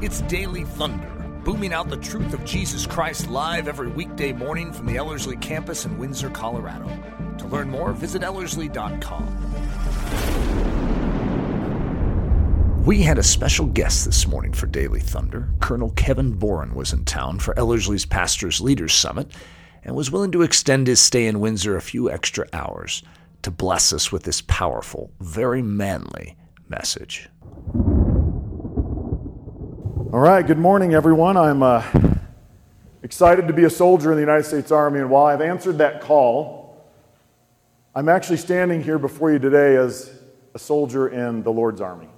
It's Daily Thunder, booming out the truth of Jesus Christ live every weekday morning from the Ellerslie campus in Windsor, Colorado. To learn more, visit Ellerslie.com. We had a special guest this morning for Daily Thunder. Colonel Kevin Bouren was in town for Ellerslie's Pastors Leaders Summit and was willing to extend his stay in Windsor a few extra hours to bless us with this powerful, very manly message. All right, good morning, everyone. I'm uh, excited to be a soldier in the United States Army, and while I've answered that call, I'm actually standing here before you today as a soldier in the Lord's Army.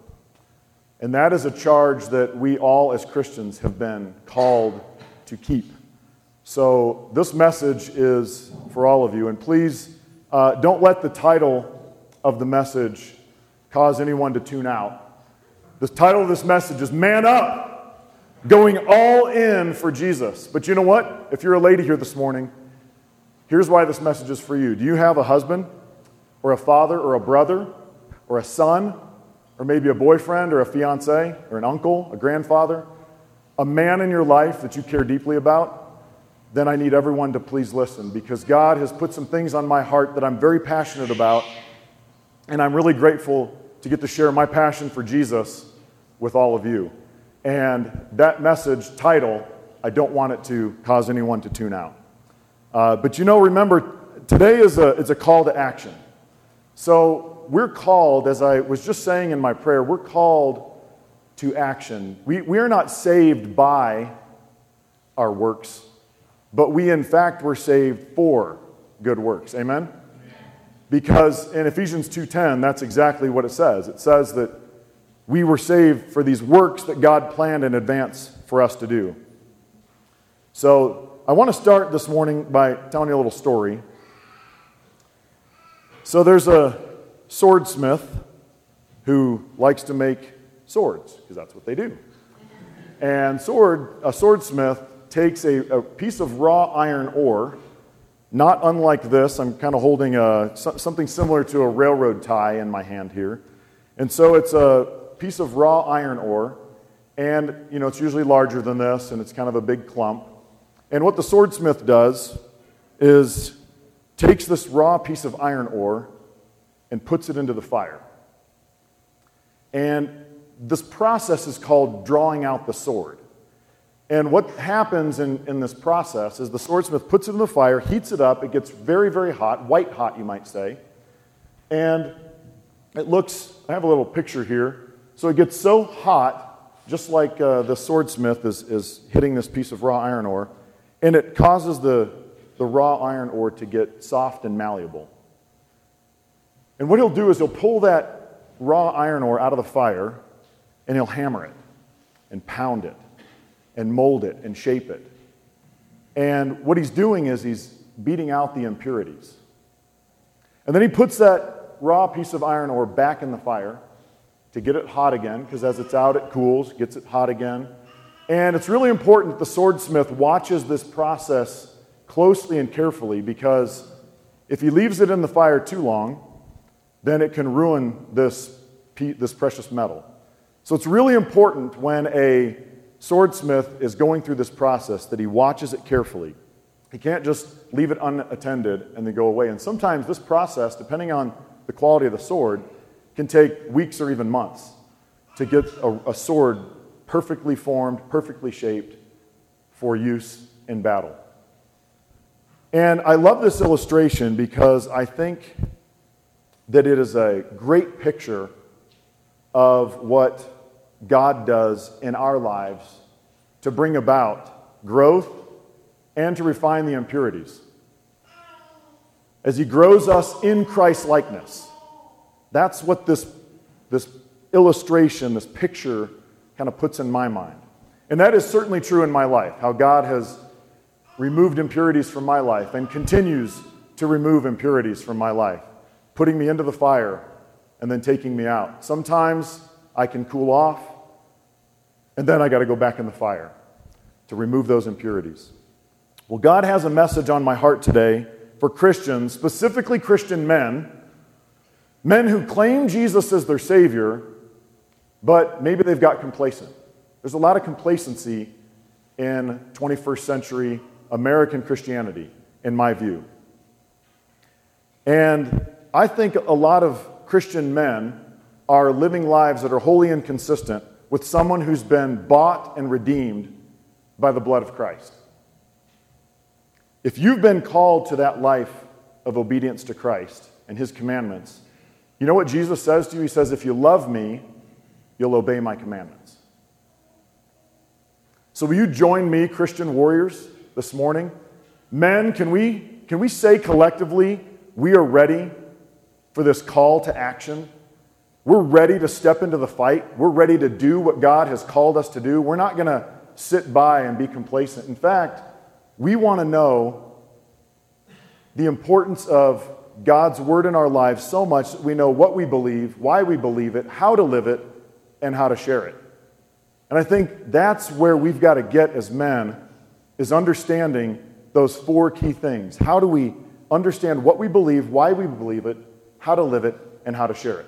And that is a charge that we all as Christians have been called to keep. So, this message is for all of you, and please uh, don't let the title of the message cause anyone to tune out. The title of this message is Man Up! Going all in for Jesus. But you know what? If you're a lady here this morning, here's why this message is for you. Do you have a husband, or a father, or a brother, or a son, or maybe a boyfriend, or a fiance, or an uncle, a grandfather, a man in your life that you care deeply about? Then I need everyone to please listen because God has put some things on my heart that I'm very passionate about, and I'm really grateful to get to share my passion for Jesus with all of you. And that message title, I don't want it to cause anyone to tune out. Uh, but you know, remember, today is a, is a call to action. So we're called, as I was just saying in my prayer, we're called to action. We, we are not saved by our works, but we, in fact, were saved for good works. Amen? Because in Ephesians 2:10, that's exactly what it says. It says that we were saved for these works that God planned in advance for us to do. So, I want to start this morning by telling you a little story. So, there's a swordsmith who likes to make swords, because that's what they do. And sword, a swordsmith takes a, a piece of raw iron ore, not unlike this. I'm kind of holding a, something similar to a railroad tie in my hand here. And so it's a piece of raw iron ore, and you know it's usually larger than this, and it's kind of a big clump. And what the swordsmith does is takes this raw piece of iron ore and puts it into the fire. And this process is called drawing out the sword. And what happens in, in this process is the swordsmith puts it in the fire, heats it up, it gets very, very hot, white hot, you might say. And it looks, I have a little picture here. So it gets so hot, just like uh, the swordsmith is, is hitting this piece of raw iron ore, and it causes the, the raw iron ore to get soft and malleable. And what he'll do is he'll pull that raw iron ore out of the fire and he'll hammer it and pound it and mold it and shape it. And what he's doing is he's beating out the impurities. And then he puts that raw piece of iron ore back in the fire to get it hot again, because as it's out, it cools, gets it hot again. And it's really important that the swordsmith watches this process closely and carefully because if he leaves it in the fire too long, then it can ruin this, this precious metal. So it's really important when a swordsmith is going through this process that he watches it carefully. He can't just leave it unattended and then go away. And sometimes this process, depending on the quality of the sword, can take weeks or even months to get a, a sword perfectly formed, perfectly shaped for use in battle. And I love this illustration because I think that it is a great picture of what God does in our lives to bring about growth and to refine the impurities. As He grows us in Christ likeness. That's what this, this illustration, this picture, kind of puts in my mind. And that is certainly true in my life, how God has removed impurities from my life and continues to remove impurities from my life, putting me into the fire and then taking me out. Sometimes I can cool off, and then I got to go back in the fire to remove those impurities. Well, God has a message on my heart today for Christians, specifically Christian men Men who claim Jesus as their Savior, but maybe they've got complacent. There's a lot of complacency in 21st century American Christianity, in my view. And I think a lot of Christian men are living lives that are wholly inconsistent with someone who's been bought and redeemed by the blood of Christ. If you've been called to that life of obedience to Christ and his commandments, you know what Jesus says to you? He says, If you love me, you'll obey my commandments. So, will you join me, Christian warriors, this morning? Men, can we, can we say collectively, we are ready for this call to action? We're ready to step into the fight. We're ready to do what God has called us to do. We're not going to sit by and be complacent. In fact, we want to know the importance of God's word in our lives so much that we know what we believe, why we believe it, how to live it, and how to share it. And I think that's where we've got to get as men is understanding those four key things. How do we understand what we believe, why we believe it, how to live it, and how to share it?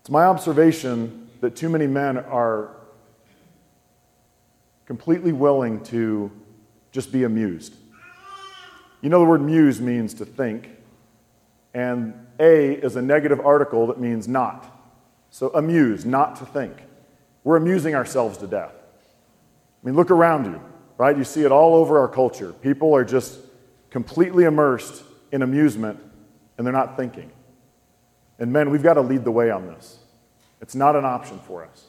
It's my observation that too many men are completely willing to just be amused. You know, the word muse means to think, and a is a negative article that means not. So, amuse, not to think. We're amusing ourselves to death. I mean, look around you, right? You see it all over our culture. People are just completely immersed in amusement, and they're not thinking. And men, we've got to lead the way on this. It's not an option for us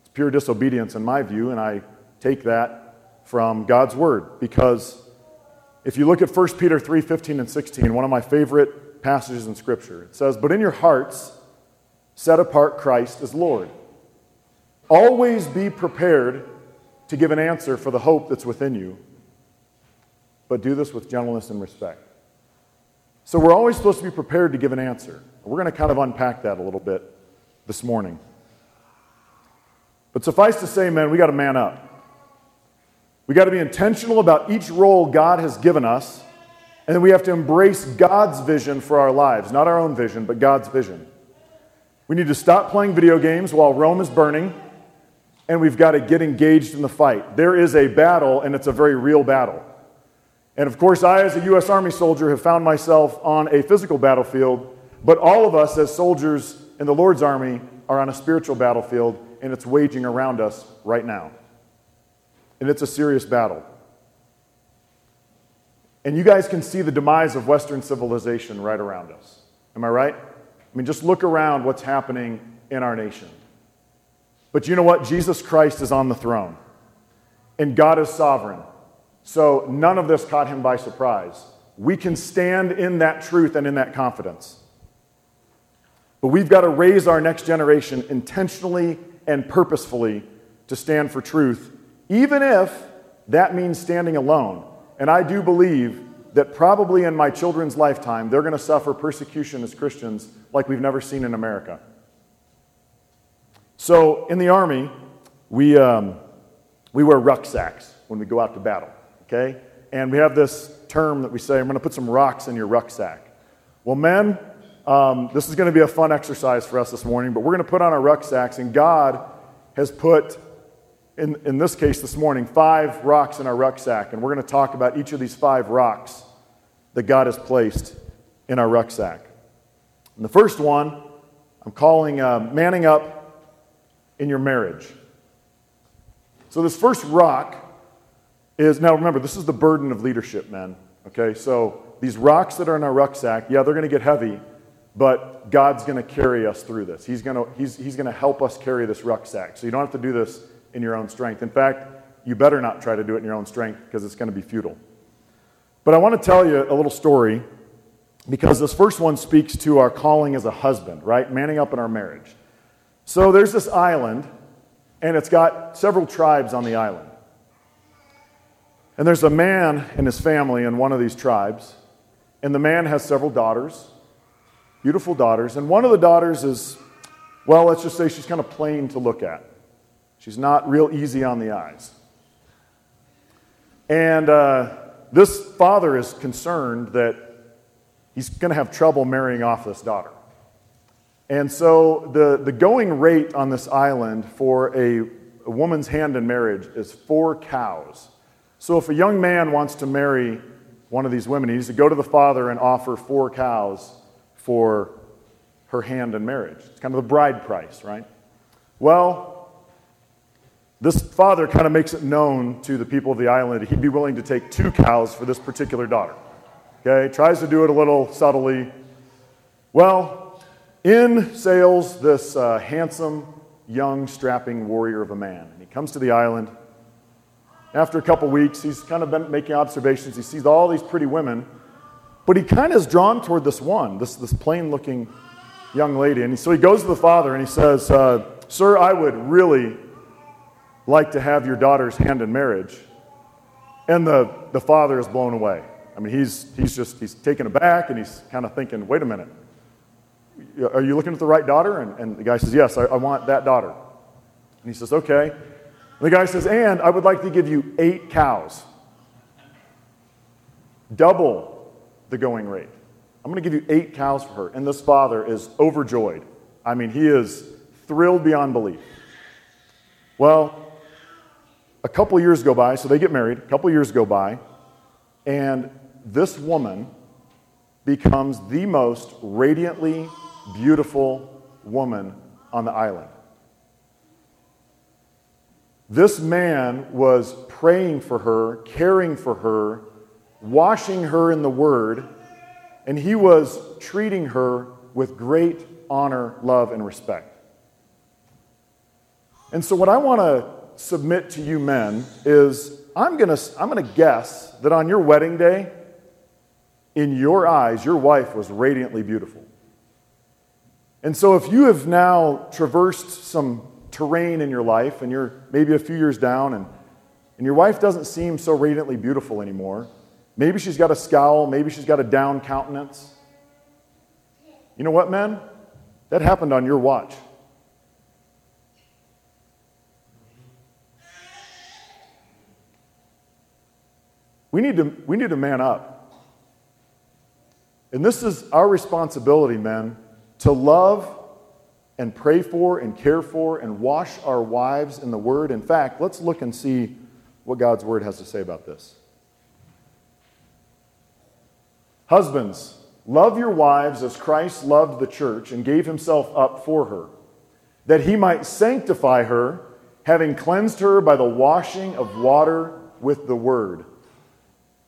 It's pure disobedience in my view, and I take that from God's word because if you look at 1 Peter 3:15 and 16, one of my favorite passages in Scripture, it says, But in your hearts, set apart Christ as Lord. Always be prepared to give an answer for the hope that's within you, but do this with gentleness and respect. So we're always supposed to be prepared to give an answer. We're going to kind of unpack that a little bit this morning. But suffice to say, man, we got to man up. We got to be intentional about each role God has given us, and then we have to embrace God's vision for our lives, not our own vision, but God's vision. We need to stop playing video games while Rome is burning, and we've got to get engaged in the fight. There is a battle, and it's a very real battle. And of course, I, as a U.S. Army soldier, have found myself on a physical battlefield, but all of us, as soldiers in the Lord's Army, are on a spiritual battlefield, and it's waging around us right now. And it's a serious battle. And you guys can see the demise of Western civilization right around us. Am I right? I mean, just look around what's happening in our nation. But you know what? Jesus Christ is on the throne, and God is sovereign. So none of this caught him by surprise. We can stand in that truth and in that confidence. But we've got to raise our next generation intentionally and purposefully to stand for truth, even if that means standing alone. And I do believe that probably in my children's lifetime, they're going to suffer persecution as Christians like we've never seen in America. So in the Army, we, um, we wear rucksacks when we go out to battle, okay? And we have this term that we say, I'm going to put some rocks in your rucksack. Well, men, um, this is going to be a fun exercise for us this morning, but we're going to put on our rucksacks, and God has put, in, in this case this morning, five rocks in our rucksack, and we're going to talk about each of these five rocks that God has placed in our rucksack. And the first one, I'm calling uh, manning up in your marriage. So, this first rock is now remember, this is the burden of leadership, men. Okay, so these rocks that are in our rucksack, yeah, they're going to get heavy, but God's going to carry us through this. He's going to, he's, he's going to help us carry this rucksack. So you don't have to do this in your own strength. In fact, you better not try to do it in your own strength because it's going to be futile. But I want to tell you a little story because this first one speaks to our calling as a husband, right? Manning up in our marriage. So there's this island, and it's got several tribes on the island. And there's a man and his family in one of these tribes, and the man has several daughters beautiful daughters. And one of the daughters is, well, let's just say she's kind of plain to look at. She's not real easy on the eyes. And uh, this father is concerned that he's going to have trouble marrying off this daughter. And so the, the going rate on this island for a, a woman's hand in marriage is four cows. So if a young man wants to marry one of these women, he needs to go to the father and offer four cows for her hand in marriage. It's kind of the bride price, right? Well, this father kind of makes it known to the people of the island he'd be willing to take two cows for this particular daughter. Okay, tries to do it a little subtly. Well, in sails this uh, handsome, young, strapping warrior of a man. And he comes to the island. After a couple weeks, he's kind of been making observations. He sees all these pretty women, but he kind of is drawn toward this one, this, this plain looking young lady. And so he goes to the father and he says, uh, Sir, I would really like to have your daughter's hand in marriage. And the, the father is blown away. I mean, he's, he's just, he's taken aback and he's kind of thinking, wait a minute, are you looking at the right daughter? And, and the guy says, yes, I, I want that daughter. And he says, okay. And the guy says, and I would like to give you eight cows, double the going rate. I'm going to give you eight cows for her. And this father is overjoyed. I mean, he is thrilled beyond belief. Well, a couple years go by, so they get married. A couple years go by, and this woman becomes the most radiantly beautiful woman on the island. This man was praying for her, caring for her, washing her in the Word, and he was treating her with great honor, love, and respect. And so, what I want to submit to you men is I'm going to I'm going to guess that on your wedding day, in your eyes, your wife was radiantly beautiful. And so, if you have now traversed some terrain in your life and you're maybe a few years down and, and your wife doesn't seem so radiantly beautiful anymore, maybe she's got a scowl, maybe she's got a down countenance. You know what, men? That happened on your watch. We need to, we need to man up. And this is our responsibility, men, to love and pray for and care for and wash our wives in the Word. In fact, let's look and see what God's Word has to say about this. Husbands, love your wives as Christ loved the church and gave himself up for her, that he might sanctify her, having cleansed her by the washing of water with the Word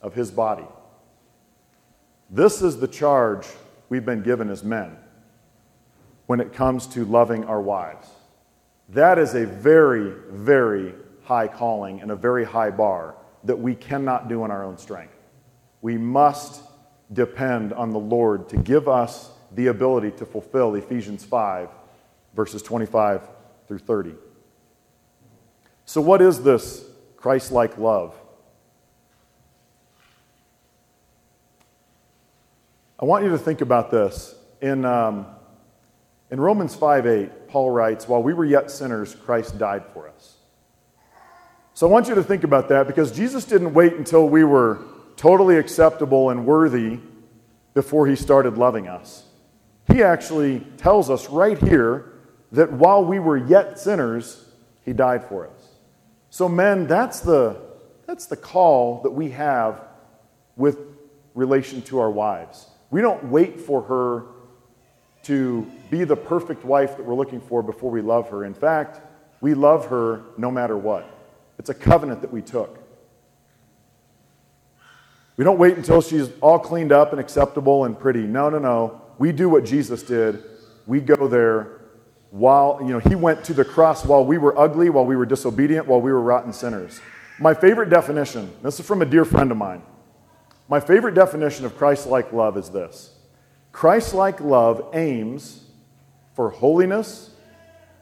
of his body. This is the charge we've been given as men when it comes to loving our wives. That is a very, very high calling and a very high bar that we cannot do in our own strength. We must depend on the Lord to give us the ability to fulfill Ephesians 5, verses 25 through 30. So, what is this Christ like love? I want you to think about this. In, um, in Romans 5 8, Paul writes, While we were yet sinners, Christ died for us. So I want you to think about that because Jesus didn't wait until we were totally acceptable and worthy before he started loving us. He actually tells us right here that while we were yet sinners, he died for us. So, men, that's the, that's the call that we have with relation to our wives. We don't wait for her to be the perfect wife that we're looking for before we love her. In fact, we love her no matter what. It's a covenant that we took. We don't wait until she's all cleaned up and acceptable and pretty. No, no, no. We do what Jesus did. We go there while, you know, he went to the cross while we were ugly, while we were disobedient, while we were rotten sinners. My favorite definition, this is from a dear friend of mine. My favorite definition of Christ like love is this Christ like love aims for holiness,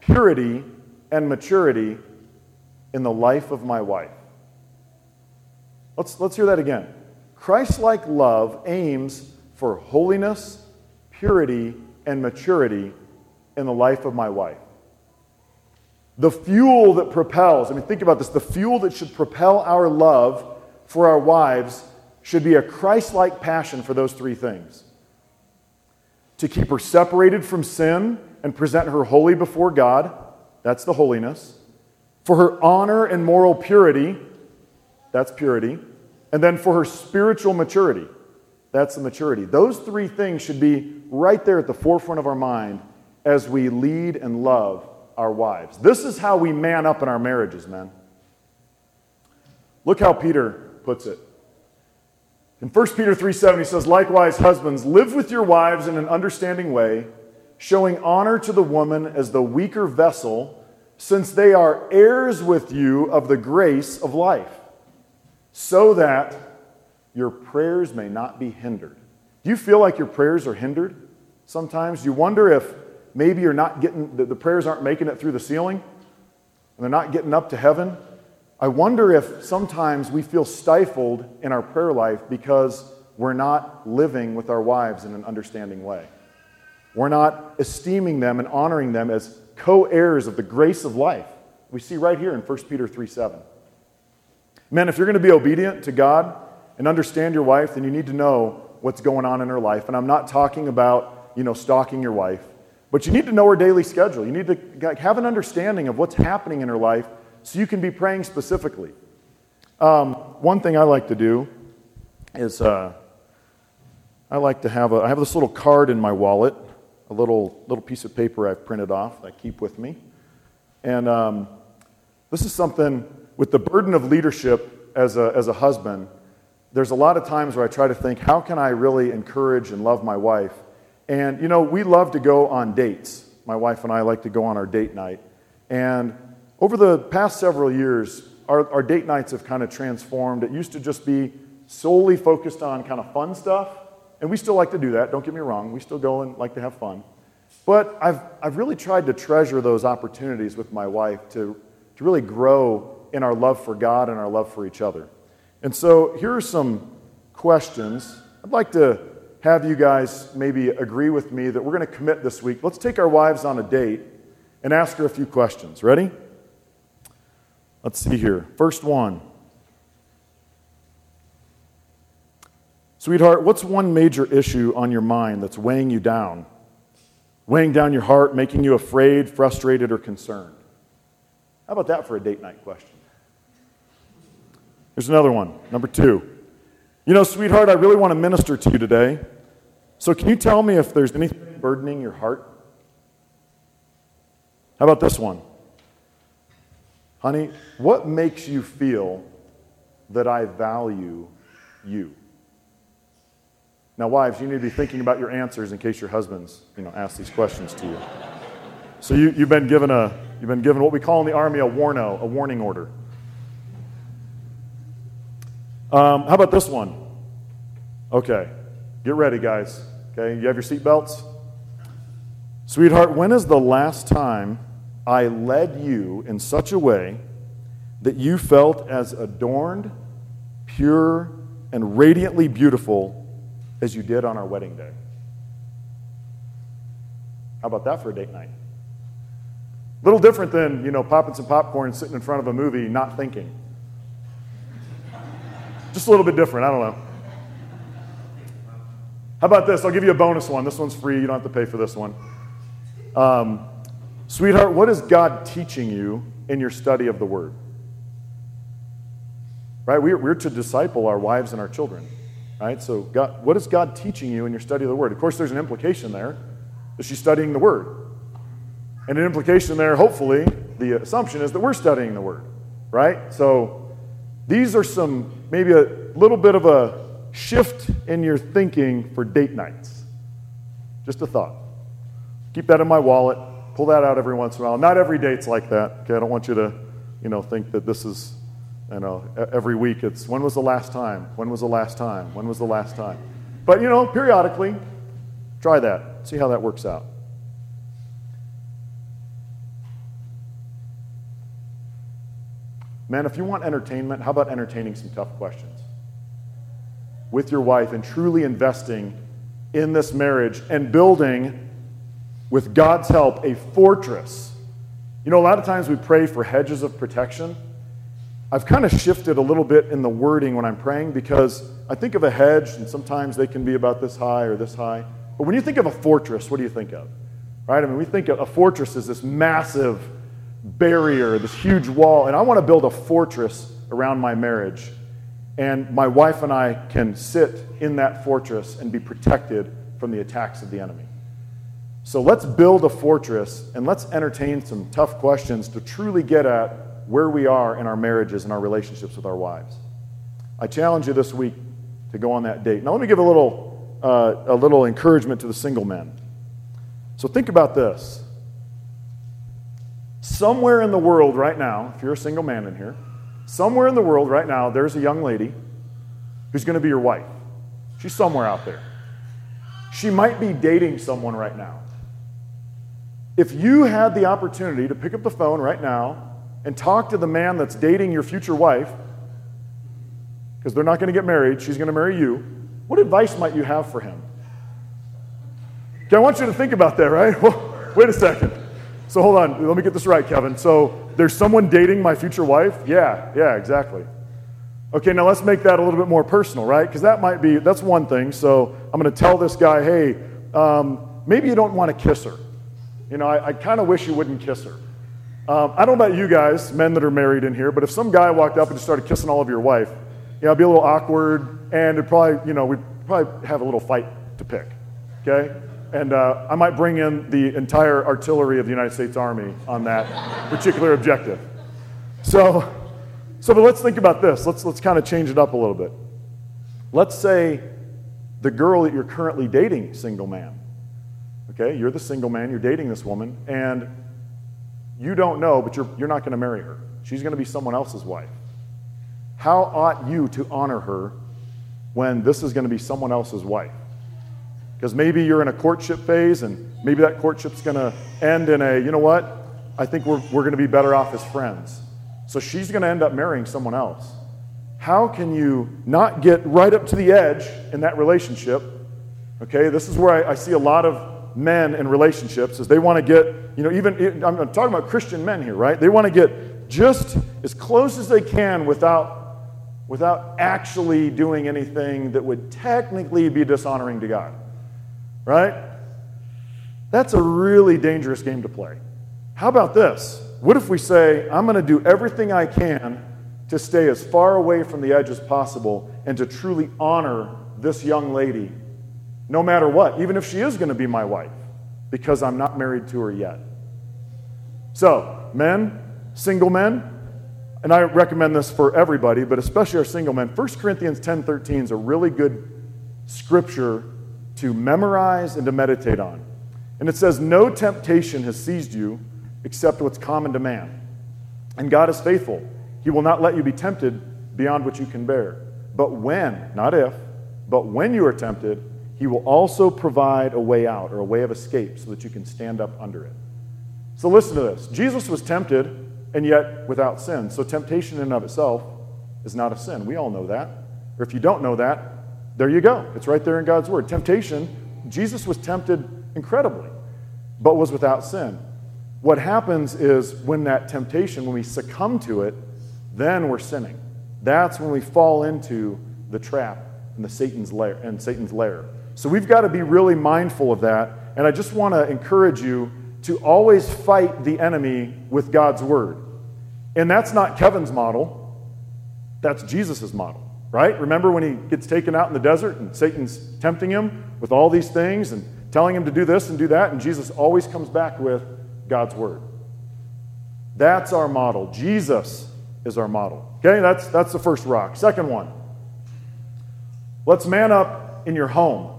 purity, and maturity in the life of my wife. Let's, let's hear that again. Christ like love aims for holiness, purity, and maturity in the life of my wife. The fuel that propels, I mean, think about this the fuel that should propel our love for our wives should be a Christ like passion for those three things to keep her separated from sin and present her holy before God. That's the holiness. For her honor and moral purity. That's purity. And then for her spiritual maturity. That's the maturity. Those three things should be right there at the forefront of our mind as we lead and love our wives. This is how we man up in our marriages, men. Look how Peter puts it. In 1 Peter 3 7, he says, Likewise, husbands, live with your wives in an understanding way, showing honor to the woman as the weaker vessel, since they are heirs with you of the grace of life, so that your prayers may not be hindered. Do you feel like your prayers are hindered sometimes? You wonder if maybe you're not getting, the prayers aren't making it through the ceiling and they're not getting up to heaven. I wonder if sometimes we feel stifled in our prayer life because we're not living with our wives in an understanding way. We're not esteeming them and honoring them as co heirs of the grace of life. We see right here in 1 Peter 3 7. Men, if you're going to be obedient to God and understand your wife, then you need to know what's going on in her life. And I'm not talking about, you know, stalking your wife, but you need to know her daily schedule. You need to have an understanding of what's happening in her life so you can be praying specifically. Um, one thing I like to do is uh, I like to have a, I have this little card in my wallet, a little, little piece of paper I've printed off that I keep with me. And um, this is something with the burden of leadership as a, as a husband there's a lot of times where I try to think, how can I really encourage and love my wife? And, you know, we love to go on dates. My wife and I like to go on our date night. And over the past several years, our, our date nights have kind of transformed. It used to just be solely focused on kind of fun stuff. And we still like to do that, don't get me wrong. We still go and like to have fun. But I've, I've really tried to treasure those opportunities with my wife to, to really grow in our love for God and our love for each other. And so here are some questions. I'd like to have you guys maybe agree with me that we're going to commit this week. Let's take our wives on a date and ask her a few questions. Ready? Let's see here. First one Sweetheart, what's one major issue on your mind that's weighing you down? Weighing down your heart, making you afraid, frustrated, or concerned? How about that for a date night question? Here's another one, number two. You know, sweetheart, I really want to minister to you today. So, can you tell me if there's anything burdening your heart? How about this one? Honey, what makes you feel that I value you? Now, wives, you need to be thinking about your answers in case your husbands, you know, ask these questions to you. So you, you've been given a you've been given what we call in the army a warno, a warning order. Um, how about this one? Okay, get ready, guys. Okay, you have your seatbelts? Sweetheart, when is the last time I led you in such a way that you felt as adorned, pure, and radiantly beautiful as you did on our wedding day? How about that for a date night? Little different than, you know, popping some popcorn, sitting in front of a movie, not thinking. Just a little bit different. I don't know. How about this? I'll give you a bonus one. This one's free. You don't have to pay for this one. Um, sweetheart, what is God teaching you in your study of the Word? Right? We're, we're to disciple our wives and our children. Right? So, God, what is God teaching you in your study of the Word? Of course, there's an implication there that she's studying the Word. And an implication there, hopefully, the assumption is that we're studying the Word. Right? So, these are some maybe a little bit of a shift in your thinking for date nights. Just a thought. Keep that in my wallet pull that out every once in a while. Not every date's like that. Okay, I don't want you to, you know, think that this is, you know, every week it's when was the last time? When was the last time? When was the last time? But you know, periodically, try that. See how that works out. Man, if you want entertainment, how about entertaining some tough questions with your wife and truly investing in this marriage and building with God's help, a fortress? You know, a lot of times we pray for hedges of protection. I've kind of shifted a little bit in the wording when I'm praying because I think of a hedge, and sometimes they can be about this high or this high. But when you think of a fortress, what do you think of? Right? I mean, we think of a fortress is this massive barrier, this huge wall, and I want to build a fortress around my marriage. And my wife and I can sit in that fortress and be protected from the attacks of the enemy. So let's build a fortress and let's entertain some tough questions to truly get at where we are in our marriages and our relationships with our wives. I challenge you this week to go on that date. Now, let me give a little, uh, a little encouragement to the single men. So, think about this. Somewhere in the world right now, if you're a single man in here, somewhere in the world right now, there's a young lady who's going to be your wife. She's somewhere out there. She might be dating someone right now. If you had the opportunity to pick up the phone right now and talk to the man that's dating your future wife, because they're not going to get married, she's going to marry you, what advice might you have for him? Okay, I want you to think about that, right? Well, wait a second. So hold on, let me get this right, Kevin. So there's someone dating my future wife? Yeah, yeah, exactly. Okay, now let's make that a little bit more personal, right? Because that might be, that's one thing. So I'm going to tell this guy, hey, um, maybe you don't want to kiss her. You know, I, I kind of wish you wouldn't kiss her. Um, I don't know about you guys, men that are married in here, but if some guy walked up and just started kissing all of your wife, you know, it'd be a little awkward, and it'd probably, you know, we'd probably have a little fight to pick, okay? And uh, I might bring in the entire artillery of the United States Army on that particular objective. So, so, but let's think about this. Let's, let's kind of change it up a little bit. Let's say the girl that you're currently dating, single man. Okay, you're the single man, you're dating this woman, and you don't know, but you're, you're not going to marry her. She's going to be someone else's wife. How ought you to honor her when this is going to be someone else's wife? Because maybe you're in a courtship phase and maybe that courtship's going to end in a, you know what? I think we're, we're going to be better off as friends. So she's going to end up marrying someone else. How can you not get right up to the edge in that relationship? Okay, this is where I, I see a lot of men in relationships is they want to get, you know, even, I'm talking about Christian men here, right? They want to get just as close as they can without, without actually doing anything that would technically be dishonoring to God right? That's a really dangerous game to play. How about this? What if we say, I'm going to do everything I can to stay as far away from the edge as possible and to truly honor this young lady, no matter what, even if she is going to be my wife, because I'm not married to her yet? So, men, single men, and I recommend this for everybody, but especially our single men. 1 Corinthians 10 13 is a really good scripture to memorize and to meditate on. And it says, No temptation has seized you except what's common to man. And God is faithful. He will not let you be tempted beyond what you can bear. But when, not if, but when you are tempted, He will also provide a way out or a way of escape so that you can stand up under it. So listen to this Jesus was tempted and yet without sin. So temptation in and of itself is not a sin. We all know that. Or if you don't know that, there you go. It's right there in God's word. Temptation, Jesus was tempted incredibly, but was without sin. What happens is when that temptation, when we succumb to it, then we're sinning. That's when we fall into the trap and the Satan's lair and Satan's lair. So we've got to be really mindful of that. And I just want to encourage you to always fight the enemy with God's word. And that's not Kevin's model, that's Jesus' model right? Remember when he gets taken out in the desert and Satan's tempting him with all these things and telling him to do this and do that, and Jesus always comes back with God's word. That's our model. Jesus is our model. Okay, that's, that's the first rock. Second one, let's man up in your home.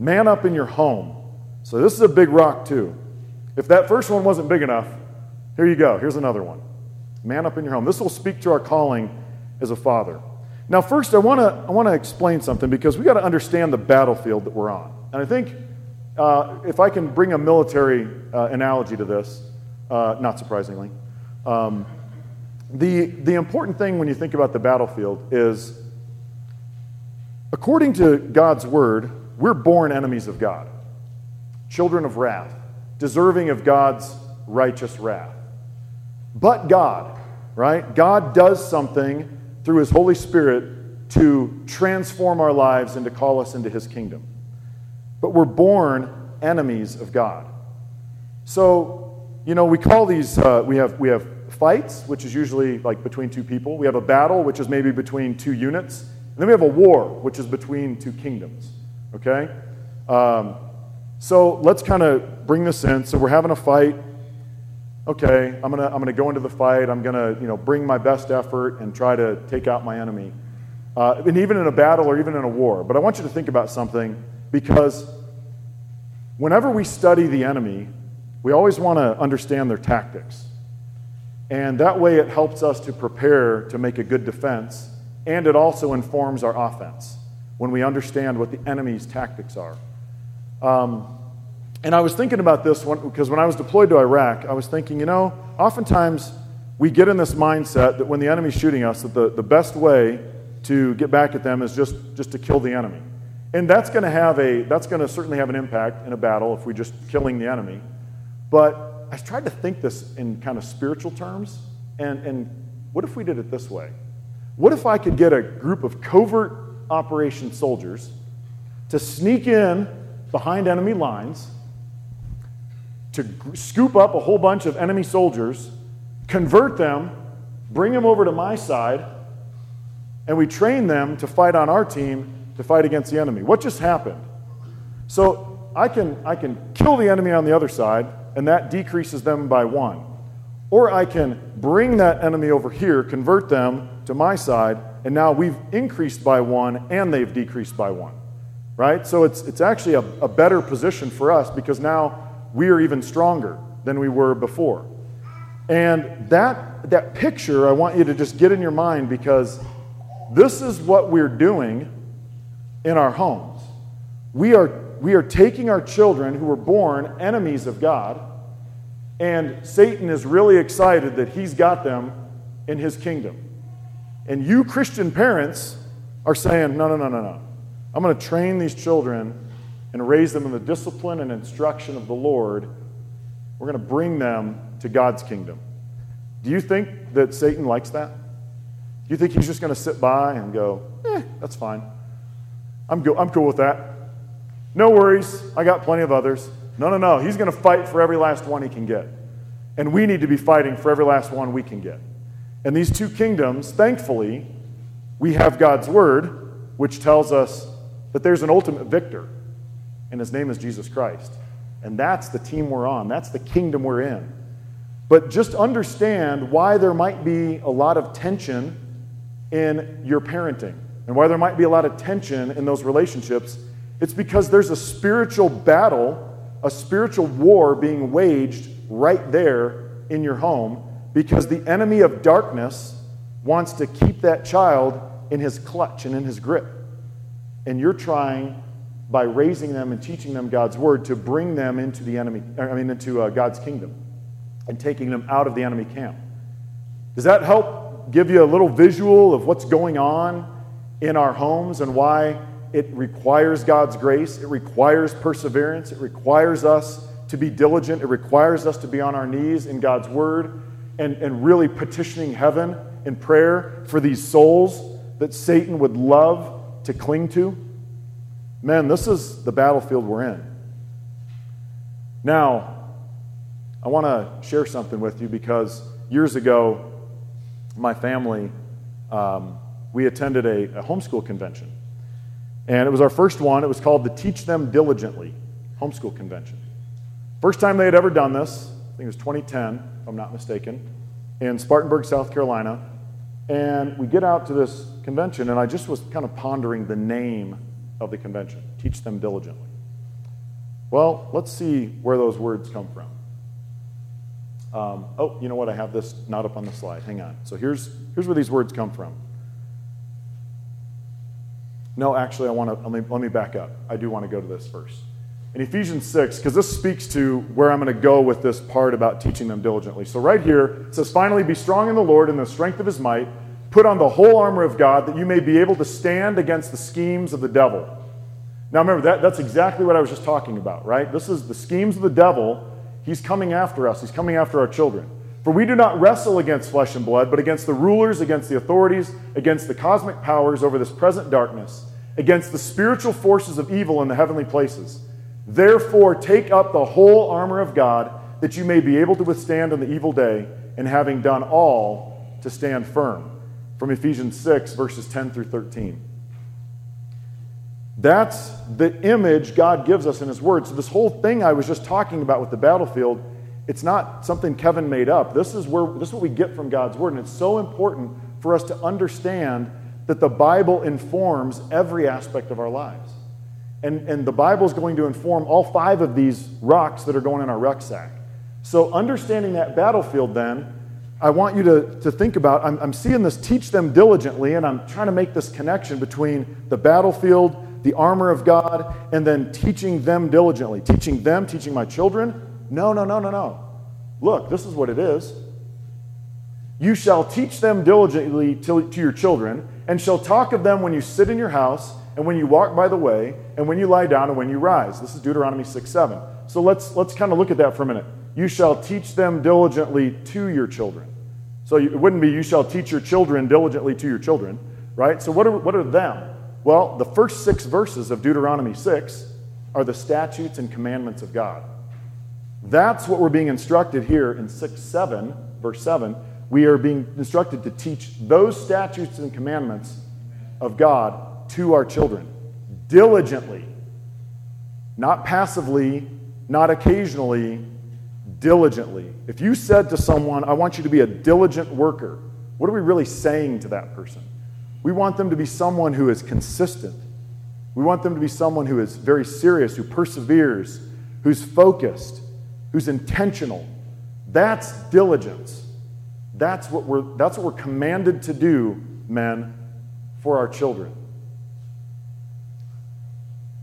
Man up in your home. So this is a big rock, too. If that first one wasn't big enough, here you go. Here's another one. Man up in your home. This will speak to our calling as a father. Now, first, I want to I want to explain something because we got to understand the battlefield that we're on. And I think uh, if I can bring a military uh, analogy to this, uh, not surprisingly, Um, the, the important thing when you think about the battlefield is according to God's word, we're born enemies of God, children of wrath, deserving of God's righteous wrath. But God, right? God does something through His Holy Spirit to transform our lives and to call us into His kingdom. But we're born enemies of God. So, you know, we call these, uh, we, have, we have fights, which is usually like between two people. We have a battle, which is maybe between two units. And then we have a war, which is between two kingdoms. Okay? Um, so let's kind of bring this in. So we're having a fight okay, I'm gonna, I'm gonna go into the fight. I'm gonna, you know, bring my best effort and try to take out my enemy. Uh, and even in a battle or even in a war. But I want you to think about something because whenever we study the enemy, we always want to understand their tactics. And that way it helps us to prepare to make a good defense, and it also informs our offense when we understand what the enemy's tactics are. Um, and I was thinking about this because when I was deployed to Iraq, I was thinking, you know, oftentimes we get in this mindset that when the enemy's shooting us, that the, the best way to get back at them is just, just to kill the enemy. And that's going to have a, that's going to certainly have an impact in a battle if we're just killing the enemy. But I tried to think this in kind of spiritual terms. And, and what if we did it this way? What if I could get a group of covert operation soldiers to sneak in behind enemy lines to scoop up a whole bunch of enemy soldiers, convert them, bring them over to my side, and we train them to fight on our team to fight against the enemy. What just happened? So I can, I can kill the enemy on the other side, and that decreases them by one. Or I can bring that enemy over here, convert them to my side, and now we've increased by one and they've decreased by one. Right? So it's, it's actually a, a better position for us because now we are even stronger than we were before. And that, that picture, I want you to just get in your mind because this is what we're doing in our homes. We are, we are taking our children who were born enemies of God, and Satan is really excited that he's got them in his kingdom. And you, Christian parents, are saying, no, no, no, no, no. I'm going to train these children and raise them in the discipline and instruction of the Lord, we're going to bring them to God's kingdom. Do you think that Satan likes that? Do you think he's just going to sit by and go, eh, that's fine? I'm, go- I'm cool with that. No worries. I got plenty of others. No, no, no. He's going to fight for every last one he can get. And we need to be fighting for every last one we can get. And these two kingdoms, thankfully, we have God's word, which tells us that there's an ultimate victor and his name is Jesus Christ. And that's the team we're on, that's the kingdom we're in. But just understand why there might be a lot of tension in your parenting and why there might be a lot of tension in those relationships. It's because there's a spiritual battle, a spiritual war being waged right there in your home because the enemy of darkness wants to keep that child in his clutch and in his grip. And you're trying by raising them and teaching them God's word to bring them into the enemy, I mean, into uh, God's kingdom and taking them out of the enemy camp. Does that help give you a little visual of what's going on in our homes and why it requires God's grace? It requires perseverance. It requires us to be diligent. It requires us to be on our knees in God's word and, and really petitioning heaven in prayer for these souls that Satan would love to cling to. Man, this is the battlefield we're in. Now, I want to share something with you because years ago, my family, um, we attended a, a homeschool convention. And it was our first one. It was called the Teach Them Diligently Homeschool Convention. First time they had ever done this, think it was 2010, if I'm not mistaken, in Spartanburg, South Carolina. And we get out to this convention, and I just was kind of pondering the name of the convention. Teach them diligently. Well, let's see where those words come from. Um, oh, you know what? I have this not up on the slide. Hang on. So here's, here's where these words come from. No, actually, I want to let me, let me back up. I do want to go to this first. In Ephesians 6, because this speaks to where I'm going to go with this part about teaching them diligently. So, right here, it says, Finally, be strong in the Lord and the strength of his might. Put on the whole armor of God that you may be able to stand against the schemes of the devil. Now, remember, that, that's exactly what I was just talking about, right? This is the schemes of the devil. He's coming after us, he's coming after our children. For we do not wrestle against flesh and blood, but against the rulers, against the authorities, against the cosmic powers over this present darkness, against the spiritual forces of evil in the heavenly places. Therefore, take up the whole armor of God, that you may be able to withstand on the evil day, and having done all, to stand firm. From Ephesians 6, verses 10 through 13. That's the image God gives us in His Word. So, this whole thing I was just talking about with the battlefield, it's not something Kevin made up. This is, where, this is what we get from God's Word. And it's so important for us to understand that the Bible informs every aspect of our lives. And, and the Bible is going to inform all five of these rocks that are going in our rucksack. So, understanding that battlefield, then, I want you to, to think about I'm, I'm seeing this teach them diligently, and I'm trying to make this connection between the battlefield the armor of God, and then teaching them diligently. Teaching them, teaching my children? No, no, no, no, no. Look, this is what it is. You shall teach them diligently to, to your children, and shall talk of them when you sit in your house, and when you walk by the way, and when you lie down, and when you rise. This is Deuteronomy 6 7. So let's, let's kind of look at that for a minute. You shall teach them diligently to your children. So it wouldn't be you shall teach your children diligently to your children, right? So what are, what are them? Well, the first six verses of Deuteronomy 6 are the statutes and commandments of God. That's what we're being instructed here in 6 7, verse 7. We are being instructed to teach those statutes and commandments of God to our children diligently, not passively, not occasionally, diligently. If you said to someone, I want you to be a diligent worker, what are we really saying to that person? We want them to be someone who is consistent. We want them to be someone who is very serious, who perseveres, who's focused, who's intentional. That's diligence. That's what we're, that's what we're commanded to do, men, for our children.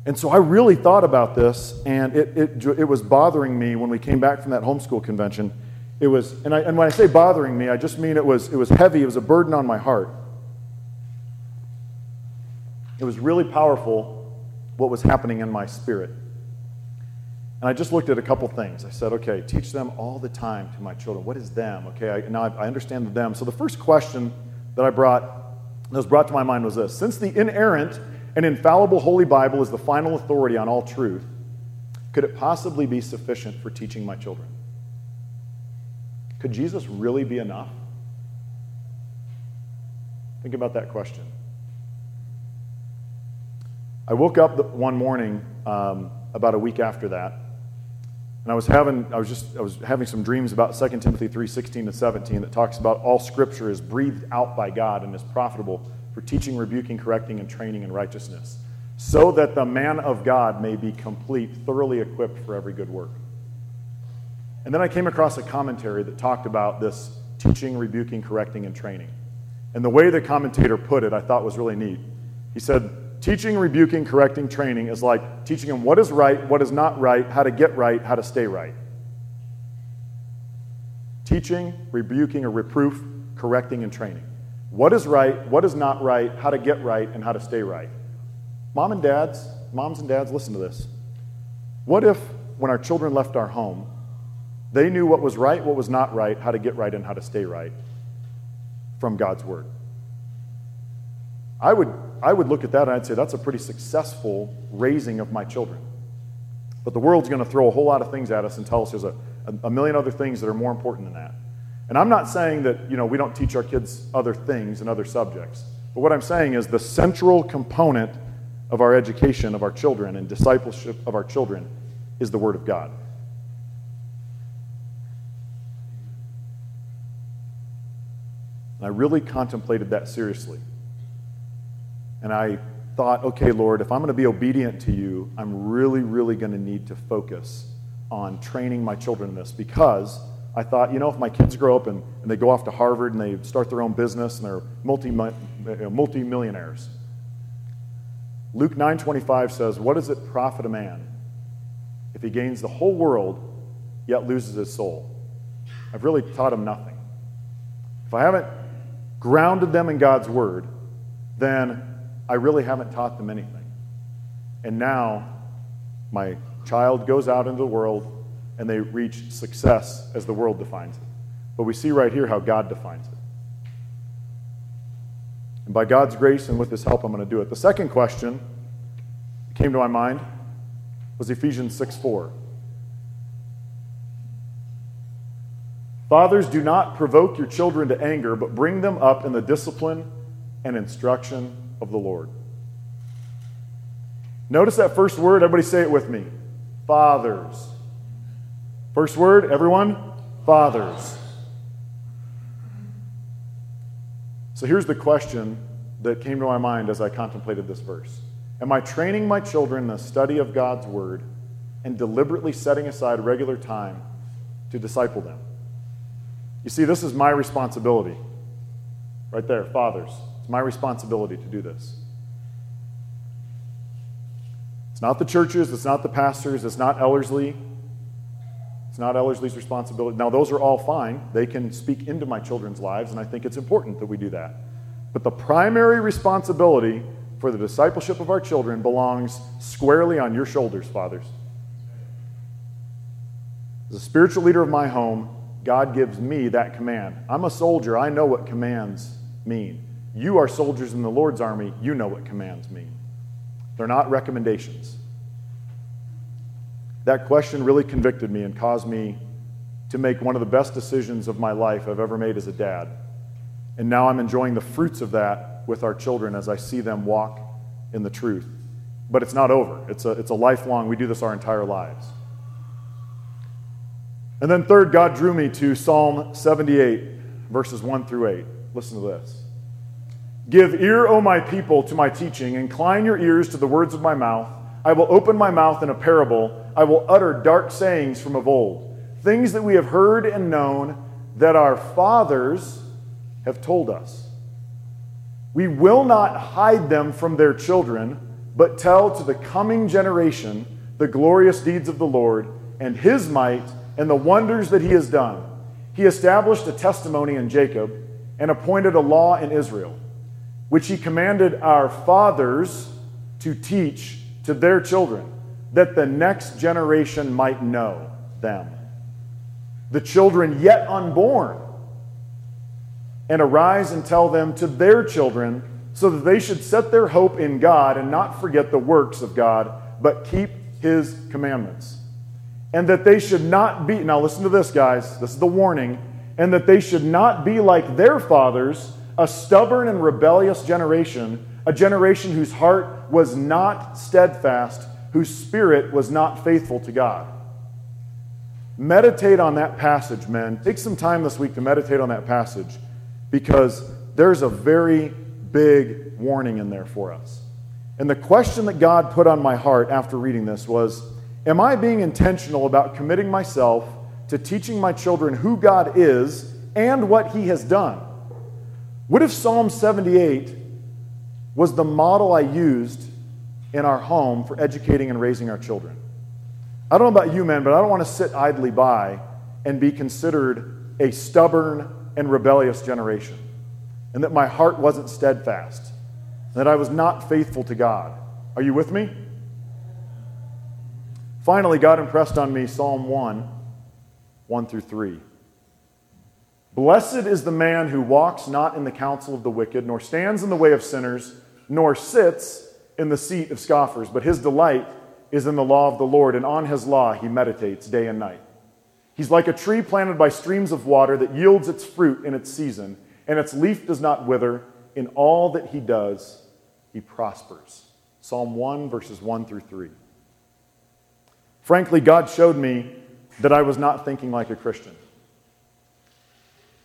And so I really thought about this, and it, it, it was bothering me when we came back from that homeschool convention. It was, and, I, and when I say bothering me, I just mean it was, it was heavy, it was a burden on my heart. It was really powerful what was happening in my spirit. And I just looked at a couple things. I said, okay, teach them all the time to my children. What is them? Okay, I, now I, I understand the them. So the first question that I brought, that was brought to my mind was this Since the inerrant and infallible Holy Bible is the final authority on all truth, could it possibly be sufficient for teaching my children? Could Jesus really be enough? Think about that question. I woke up one morning um, about a week after that, and I was having I was just I was having some dreams about 2 Timothy three sixteen to 17 that talks about all scripture is breathed out by God and is profitable for teaching, rebuking, correcting, and training in righteousness, so that the man of God may be complete, thoroughly equipped for every good work. And then I came across a commentary that talked about this teaching, rebuking, correcting, and training. And the way the commentator put it, I thought was really neat. He said, Teaching, rebuking, correcting, training is like teaching them what is right, what is not right, how to get right, how to stay right. Teaching, rebuking, or reproof, correcting, and training. What is right, what is not right, how to get right, and how to stay right. Mom and dads, moms and dads, listen to this. What if, when our children left our home, they knew what was right, what was not right, how to get right, and how to stay right from God's Word? I would I would look at that and I'd say that's a pretty successful raising of my children. But the world's going to throw a whole lot of things at us and tell us there's a, a, million other things that are more important than that. And I'm not saying that you know, we don't teach our kids other things and other subjects. But what I'm saying is the central component of our education of our children and discipleship of our children is the Word of God. And I really contemplated that seriously. And I thought, okay, Lord, if I'm going to be obedient to you, I'm really, really going to need to focus on training my children in this because I thought, you know, if my kids grow up and, and they go off to Harvard and they start their own business and they're multi, uh, multi-millionaires. Luke 9.25 says, what does it profit a man if he gains the whole world yet loses his soul? I've really taught him nothing. If I haven't grounded them in God's word, then I really haven't taught them anything. And now my child goes out into the world and they reach success as the world defines it. But we see right here how God defines it. And by God's grace and with His help, I'm going to do it. The second question that came to my mind was Ephesians 6 4. Fathers, do not provoke your children to anger, but bring them up in the discipline and instruction of the Lord. Notice that first word. Everybody say it with me. Fathers. First word, everyone? Fathers. So here's the question that came to my mind as I contemplated this verse Am I training my children in the study of God's word and deliberately setting aside regular time to disciple them? You see, this is my responsibility. Right there, fathers. It's my responsibility to do this. It's not the churches, it's not the pastors, it's not Ellerslie. It's not Ellerslie's responsibility. Now, those are all fine. They can speak into my children's lives, and I think it's important that we do that. But the primary responsibility for the discipleship of our children belongs squarely on your shoulders, fathers. As a spiritual leader of my home, God gives me that command. I'm a soldier. I know what commands mean. You are soldiers in the Lord's army. You know what commands mean. They're not recommendations. That question really convicted me and caused me to make one of the best decisions of my life I've ever made as a dad. And now I'm enjoying the fruits of that with our children as I see them walk in the truth. But it's not over, it's a, it's a lifelong, we do this our entire lives. And then, third, God drew me to Psalm 78, verses 1 through 8. Listen to this. Give ear, O my people, to my teaching. Incline your ears to the words of my mouth. I will open my mouth in a parable. I will utter dark sayings from of old, things that we have heard and known that our fathers have told us. We will not hide them from their children, but tell to the coming generation the glorious deeds of the Lord and his might and the wonders that he has done. He established a testimony in Jacob and appointed a law in Israel, which he commanded our fathers to teach to their children, that the next generation might know them. The children yet unborn, and arise and tell them to their children, so that they should set their hope in God and not forget the works of God, but keep his commandments and that they should not be, now listen to this, guys, this is the warning, and that they should not be like their fathers, a stubborn and rebellious generation, a generation whose heart was not steadfast, whose spirit was not faithful to God. Meditate on that passage, men. Take some time this week to meditate on that passage because there's a very big warning in there for us. And the question that God put on my heart after reading this was Am I being intentional about committing myself to teaching my children who God is and what He has done? What if Psalm 78 was the model I used in our home for educating and raising our children? I don't know about you, men, but I don't want to sit idly by and be considered a stubborn and rebellious generation, and that my heart wasn't steadfast, and that I was not faithful to God. Are you with me? Finally, God impressed on me Psalm 1 1 through 3. Blessed is the man who walks not in the counsel of the wicked, nor stands in the way of sinners, nor sits in the seat of scoffers, but his delight is in the law of the Lord, and on his law he meditates day and night. He's like a tree planted by streams of water that yields its fruit in its season, and its leaf does not wither. In all that he does, he prospers. Psalm 1, verses 1 through 3. Frankly, God showed me that I was not thinking like a Christian.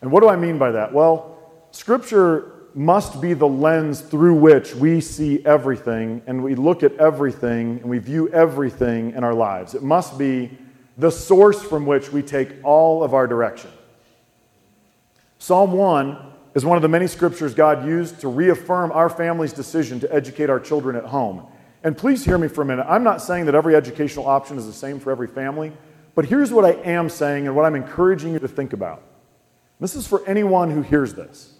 And what do I mean by that? Well, Scripture must be the lens through which we see everything and we look at everything and we view everything in our lives. It must be the source from which we take all of our direction. Psalm 1 is one of the many scriptures God used to reaffirm our family's decision to educate our children at home. And please hear me for a minute. I'm not saying that every educational option is the same for every family, but here's what I am saying and what I'm encouraging you to think about. This is for anyone who hears this.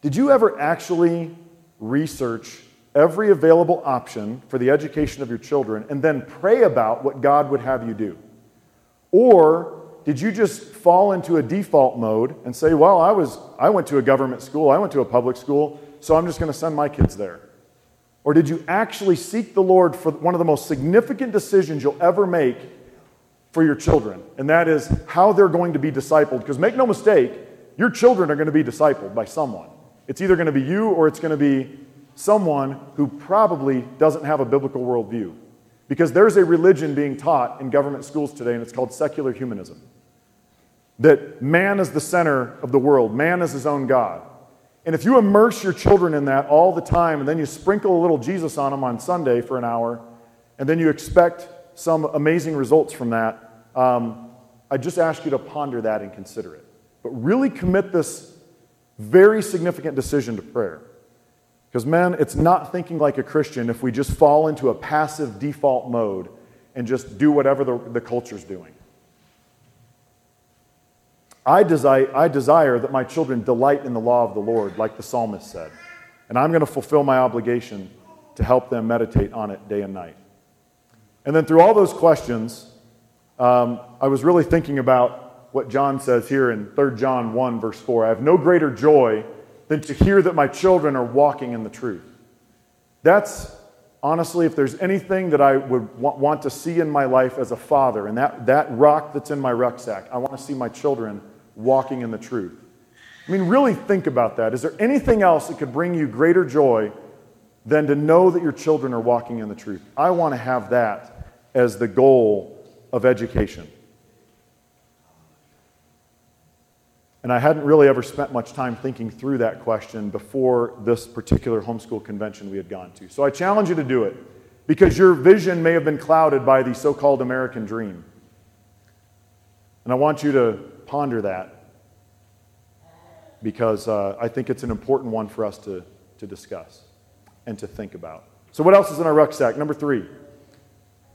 Did you ever actually research every available option for the education of your children and then pray about what God would have you do? Or did you just fall into a default mode and say, well, I, was, I went to a government school, I went to a public school, so I'm just going to send my kids there? Or did you actually seek the Lord for one of the most significant decisions you'll ever make for your children? And that is how they're going to be discipled. Because make no mistake, your children are going to be discipled by someone. It's either going to be you or it's going to be someone who probably doesn't have a biblical worldview. Because there's a religion being taught in government schools today, and it's called secular humanism. That man is the center of the world, man is his own God. And if you immerse your children in that all the time, and then you sprinkle a little Jesus on them on Sunday for an hour, and then you expect some amazing results from that, um, I just ask you to ponder that and consider it. But really commit this very significant decision to prayer. Because, men, it's not thinking like a Christian if we just fall into a passive default mode and just do whatever the, the culture's doing. I desire, I desire that my children delight in the law of the Lord, like the psalmist said. And I'm going to fulfill my obligation to help them meditate on it day and night. And then through all those questions, um, I was really thinking about what John says here in 3 John 1, verse 4. I have no greater joy than to hear that my children are walking in the truth. That's honestly, if there's anything that I would want to see in my life as a father, and that, that rock that's in my rucksack, I want to see my children walking in the truth. I mean, really think about that. Is there anything else that could bring you greater joy than to know that your children are walking in the truth? I want to have that as the goal of education. And I hadn't really ever spent much time thinking through that question before this particular homeschool convention we had gone to. So I challenge you to do it because your vision may have been clouded by the so called American dream. And I want you to ponder that because uh, I think it's an important one for us to, to discuss and to think about. So, what else is in our rucksack? Number three,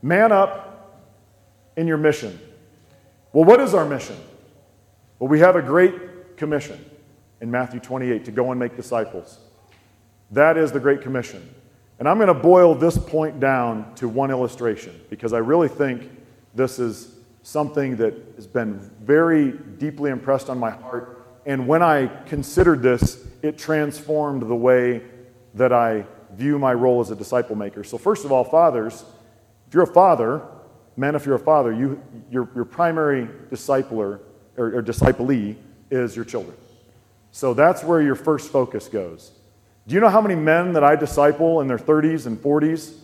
man up in your mission. Well, what is our mission? Well, we have a great commission in Matthew 28 to go and make disciples. That is the Great Commission. And I'm going to boil this point down to one illustration because I really think this is something that has been very deeply impressed on my heart. And when I considered this, it transformed the way that I view my role as a disciple maker. So, first of all, fathers, if you're a father, men, if you're a father, you, your, your primary discipler or, or disciplee is your children. So that's where your first focus goes. Do you know how many men that I disciple in their 30s and 40s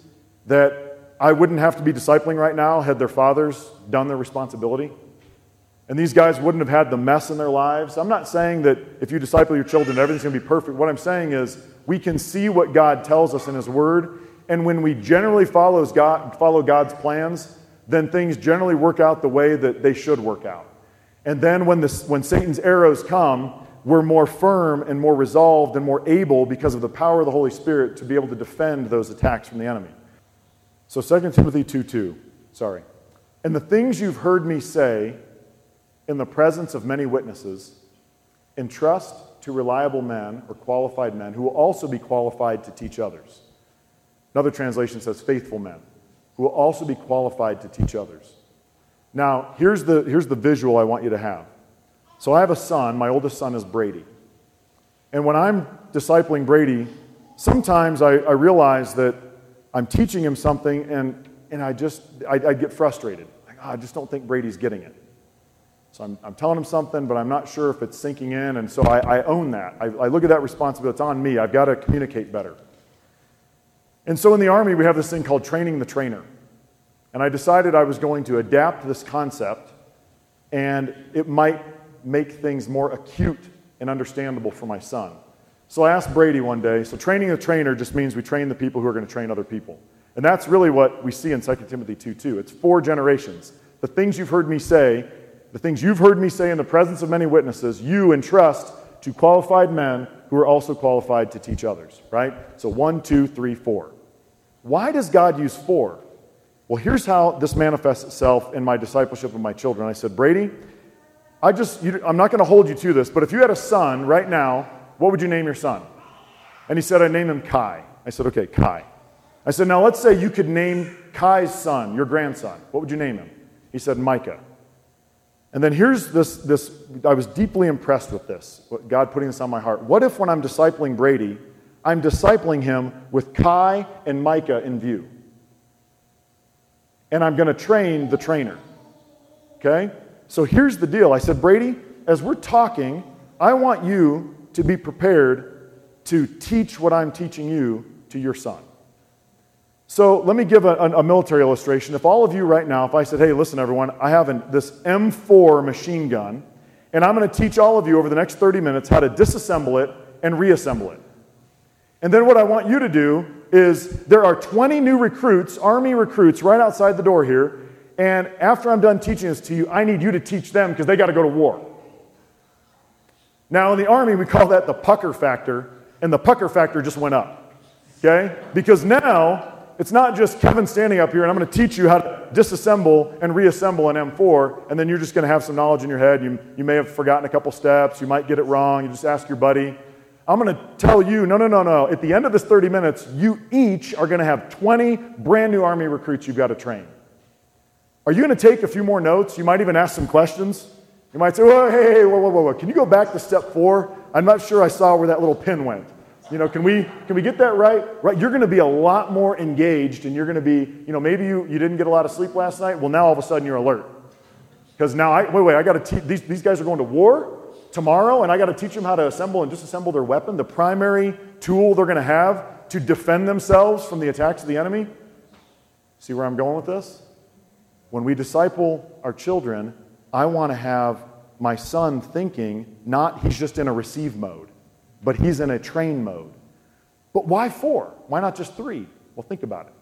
that I wouldn't have to be discipling right now had their fathers done their responsibility. And these guys wouldn't have had the mess in their lives. I'm not saying that if you disciple your children, everything's going to be perfect. What I'm saying is we can see what God tells us in His Word. And when we generally follows God, follow God's plans, then things generally work out the way that they should work out. And then when, this, when Satan's arrows come, we're more firm and more resolved and more able because of the power of the Holy Spirit to be able to defend those attacks from the enemy. So 2 Timothy 2 2, sorry. And the things you've heard me say in the presence of many witnesses, entrust to reliable men or qualified men who will also be qualified to teach others. Another translation says faithful men who will also be qualified to teach others. Now, here's the, here's the visual I want you to have. So I have a son, my oldest son is Brady. And when I'm discipling Brady, sometimes I, I realize that I'm teaching him something, and, and I just, I, I get frustrated. Like, oh, I just don't think Brady's getting it. So I'm, I'm telling him something, but I'm not sure if it's sinking in, and so I, I own that. I, I look at that responsibility. It's on me. I've got to communicate better. And so in the Army, we have this thing called training the trainer. And I decided I was going to adapt this concept, and it might make things more acute and understandable for my son. So I asked Brady one day, so training a trainer just means we train the people who are going to train other people. And that's really what we see in 2 Timothy 2 2. It's four generations. The things you've heard me say, the things you've heard me say in the presence of many witnesses, you entrust to qualified men who are also qualified to teach others, right? So one, two, three, four. Why does God use four? Well, here's how this manifests itself in my discipleship of my children. I said, Brady, I just, you, I'm not going to hold you to this, but if you had a son right now, what would you name your son? And he said, I named him Kai. I said, okay, Kai. I said, now let's say you could name Kai's son, your grandson. What would you name him? He said, Micah. And then here's this, this I was deeply impressed with this, God putting this on my heart. What if when I'm discipling Brady, I'm discipling him with Kai and Micah in view? And I'm going to train the trainer. Okay? So here's the deal. I said, Brady, as we're talking, I want you to be prepared to teach what I'm teaching you to your son. So let me give a, a, military illustration. If all of you right now, if I said, hey, listen, everyone, I have an, this M4 machine gun, and I'm going to teach all of you over the next 30 minutes how to disassemble it and reassemble it. And then what I want you to do is there are 20 new recruits, Army recruits, right outside the door here. And after I'm done teaching this to you, I need you to teach them because they got to go to war. Now, in the Army, we call that the pucker factor, and the pucker factor just went up. Okay? Because now it's not just Kevin standing up here and I'm going to teach you how to disassemble and reassemble an M4, and then you're just going to have some knowledge in your head. You, you may have forgotten a couple steps, you might get it wrong, you just ask your buddy. I'm going to tell you no, no, no, no. At the end of this 30 minutes, you each are going to have 20 brand new Army recruits you've got to train. Are you going to take a few more notes? You might even ask some questions. You might say, oh, hey, hey, whoa, whoa, whoa, whoa. Can you go back to step four? I'm not sure I saw where that little pin went. You know, can we, can we get that right? Right, you're going to be a lot more engaged and you're going to be, you know, maybe you, you didn't get a lot of sleep last night. Well, now all of a sudden you're alert. Because now, I, wait, wait, I got to teach, these, these guys are going to war tomorrow and I got to teach them how to assemble and disassemble their weapon, the primary tool they're going to have to defend themselves from the attacks of the enemy. See where I'm going with this? When we disciple our children, I want to have my son thinking not he's just in a receive mode but he's in a train mode. But why four? Why not just three? Well, think about it.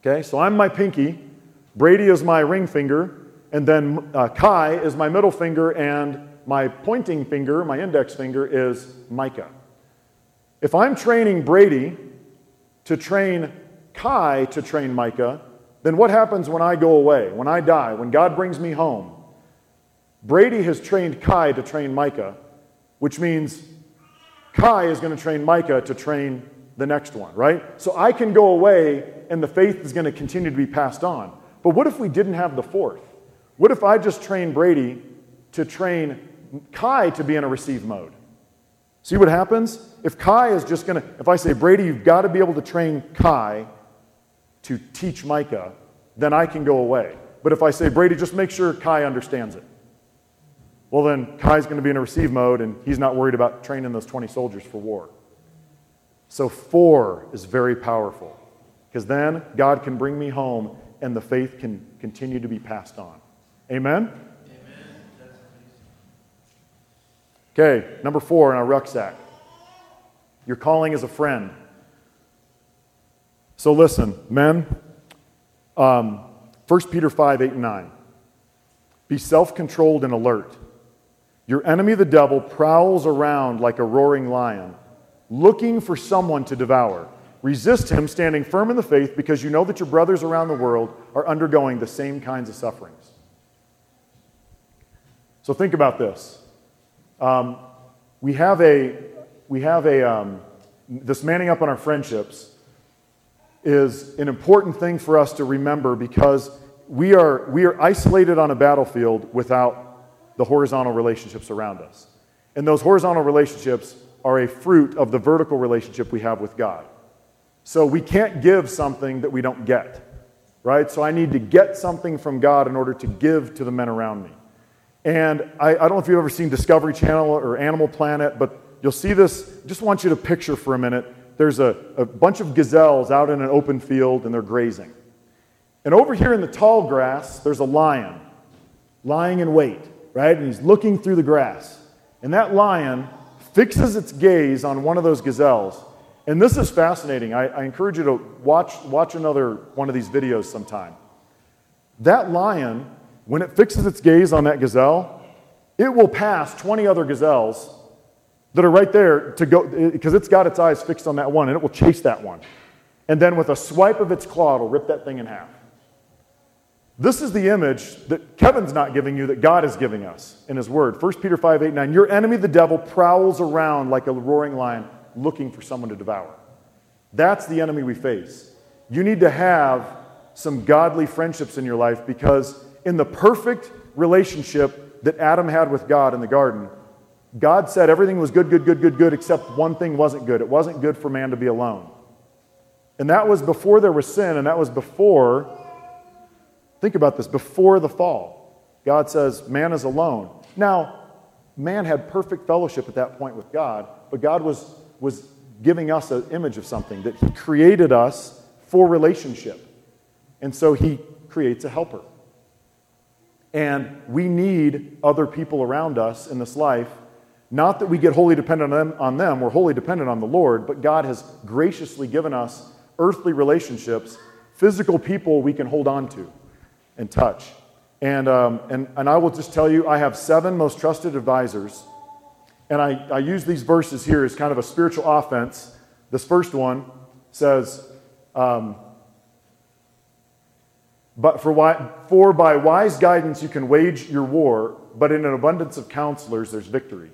Okay, so I'm my pinky, Brady is my ring finger, and then uh, Kai is my middle finger, and my pointing finger, my index finger, is Micah. If I'm training Brady to train Kai to train Micah, then what happens when I go away, when I die, when God brings me home? Brady has trained Kai to train Micah, which means Kai is going to train Micah to train the next one, right? So I can go away and the faith is going to continue to be passed on. But what if we didn't have the fourth? What if I just trained Brady to train Kai to be in a receive mode? See what happens? If Kai is just going to, if I say, Brady, you've got to be able to train Kai to teach Micah, then I can go away. But if I say, Brady, just make sure Kai understands it, well, then Kai's going to be in a receive mode and he's not worried about training those 20 soldiers for war. So, four is very powerful because then God can bring me home and the faith can continue to be passed on. Amen? Amen. Okay, number four in our rucksack. Your calling is a friend. So, listen, men, um, 1 Peter 5 8 and 9. Be self controlled and alert. Your enemy, the devil, prowls around like a roaring lion, looking for someone to devour. Resist him, standing firm in the faith, because you know that your brothers around the world are undergoing the same kinds of sufferings. So think about this. Um, we have a, we have a, um, this manning up on our friendships is an important thing for us to remember because we are, we are isolated on a battlefield without the horizontal relationships around us. And those horizontal relationships are a fruit of the vertical relationship we have with God. So we can't give something that we don't get, right? So I need to get something from God in order to give to the men around me. And I, I don't know if you've ever seen Discovery Channel or Animal Planet, but you'll see this. Just want you to picture for a minute there's a, a bunch of gazelles out in an open field and they're grazing. And over here in the tall grass, there's a lion lying in wait right? And he's looking through the grass. And that lion fixes its gaze on one of those gazelles. And this is fascinating. I, I, encourage you to watch, watch another one of these videos sometime. That lion, when it fixes its gaze on that gazelle, it will pass 20 other gazelles that are right there to go, because it's got its eyes fixed on that one, and it will chase that one. and then with a swipe of its claw, it'll rip that thing in half. This is the image that Kevin's not giving you, that God is giving us in His Word. 1 Peter 5 8 9. Your enemy, the devil, prowls around like a roaring lion looking for someone to devour. That's the enemy we face. You need to have some godly friendships in your life because, in the perfect relationship that Adam had with God in the garden, God said everything was good, good, good, good, good, except one thing wasn't good. It wasn't good for man to be alone. And that was before there was sin, and that was before, think about this, before the fall. God says, man is alone. Now, man had perfect fellowship at that point with God, but God was, was giving us an image of something, that He created us for relationship. And so He creates a helper. And we need other people around us in this life. Not that we get wholly dependent on them, on them, we're wholly dependent on the Lord, but God has graciously given us earthly relationships, physical people we can hold on to and touch. And, um, and, and I will just tell you, I have seven most trusted advisors. And I, I use these verses here as kind of a spiritual offense. This first one says, um, but for, why, for by wise guidance you can wage your war, but in an abundance of counselors there's victory.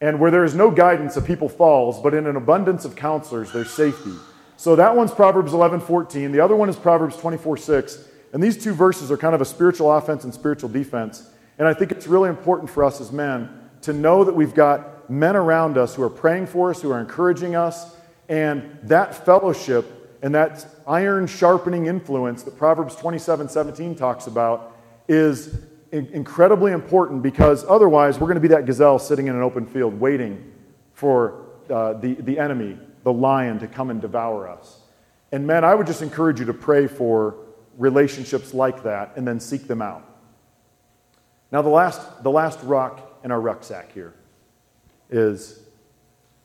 And where there is no guidance, a people falls, but in an abundance of counselors there's safety. So that one's Proverbs 11, 14. The other one is Proverbs 24, 6. And these two verses are kind of a spiritual offense and spiritual defense. And I think it's really important for us as men to know that we've got men around us who are praying for us, who are encouraging us, and that fellowship and that iron sharpening influence that Proverbs 27, 17 talks about is incredibly important because otherwise we're going to be that gazelle sitting in an open field waiting for uh, the, the enemy the lion to come and devour us. And men, I would just encourage you to pray for relationships like that and then seek them out. Now, the last, the last rock in our rucksack here is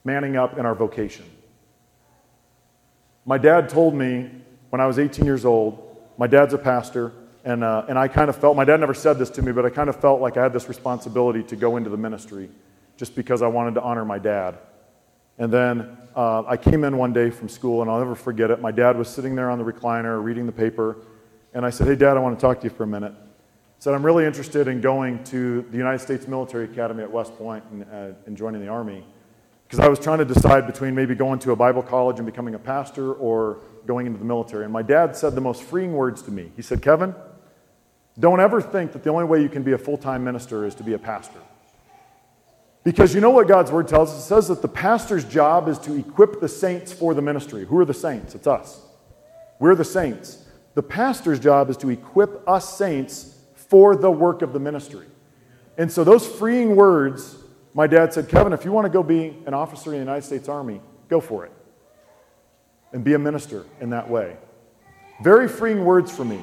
manning up in our vocation. My dad told me when I was 18 years old, my dad's a pastor, and, uh, and I kind of felt, my dad never said this to me, but I kind of felt like I had this responsibility to go into the ministry just because I wanted to honor my dad. And then uh, I came in one day from school, and I'll never forget it. My dad was sitting there on the recliner reading the paper, and I said, Hey, Dad, I want to talk to you for a minute. Said, I'm really interested in going to the United States Military Academy at West Point and, uh, and joining the Army. Because I was trying to decide between maybe going to a Bible college and becoming a pastor or going into the military. And my dad said the most freeing words to me. He said, Kevin, don't ever think that the only way you can be a full time minister is to be a pastor. Because you know what God's word tells us? It says that the pastor's job is to equip the saints for the ministry. Who are the saints? It's us. We're the saints. The pastor's job is to equip us saints for the work of the ministry. And so, those freeing words, my dad said, Kevin, if you want to go be an officer in the United States Army, go for it. And be a minister in that way. Very freeing words for me.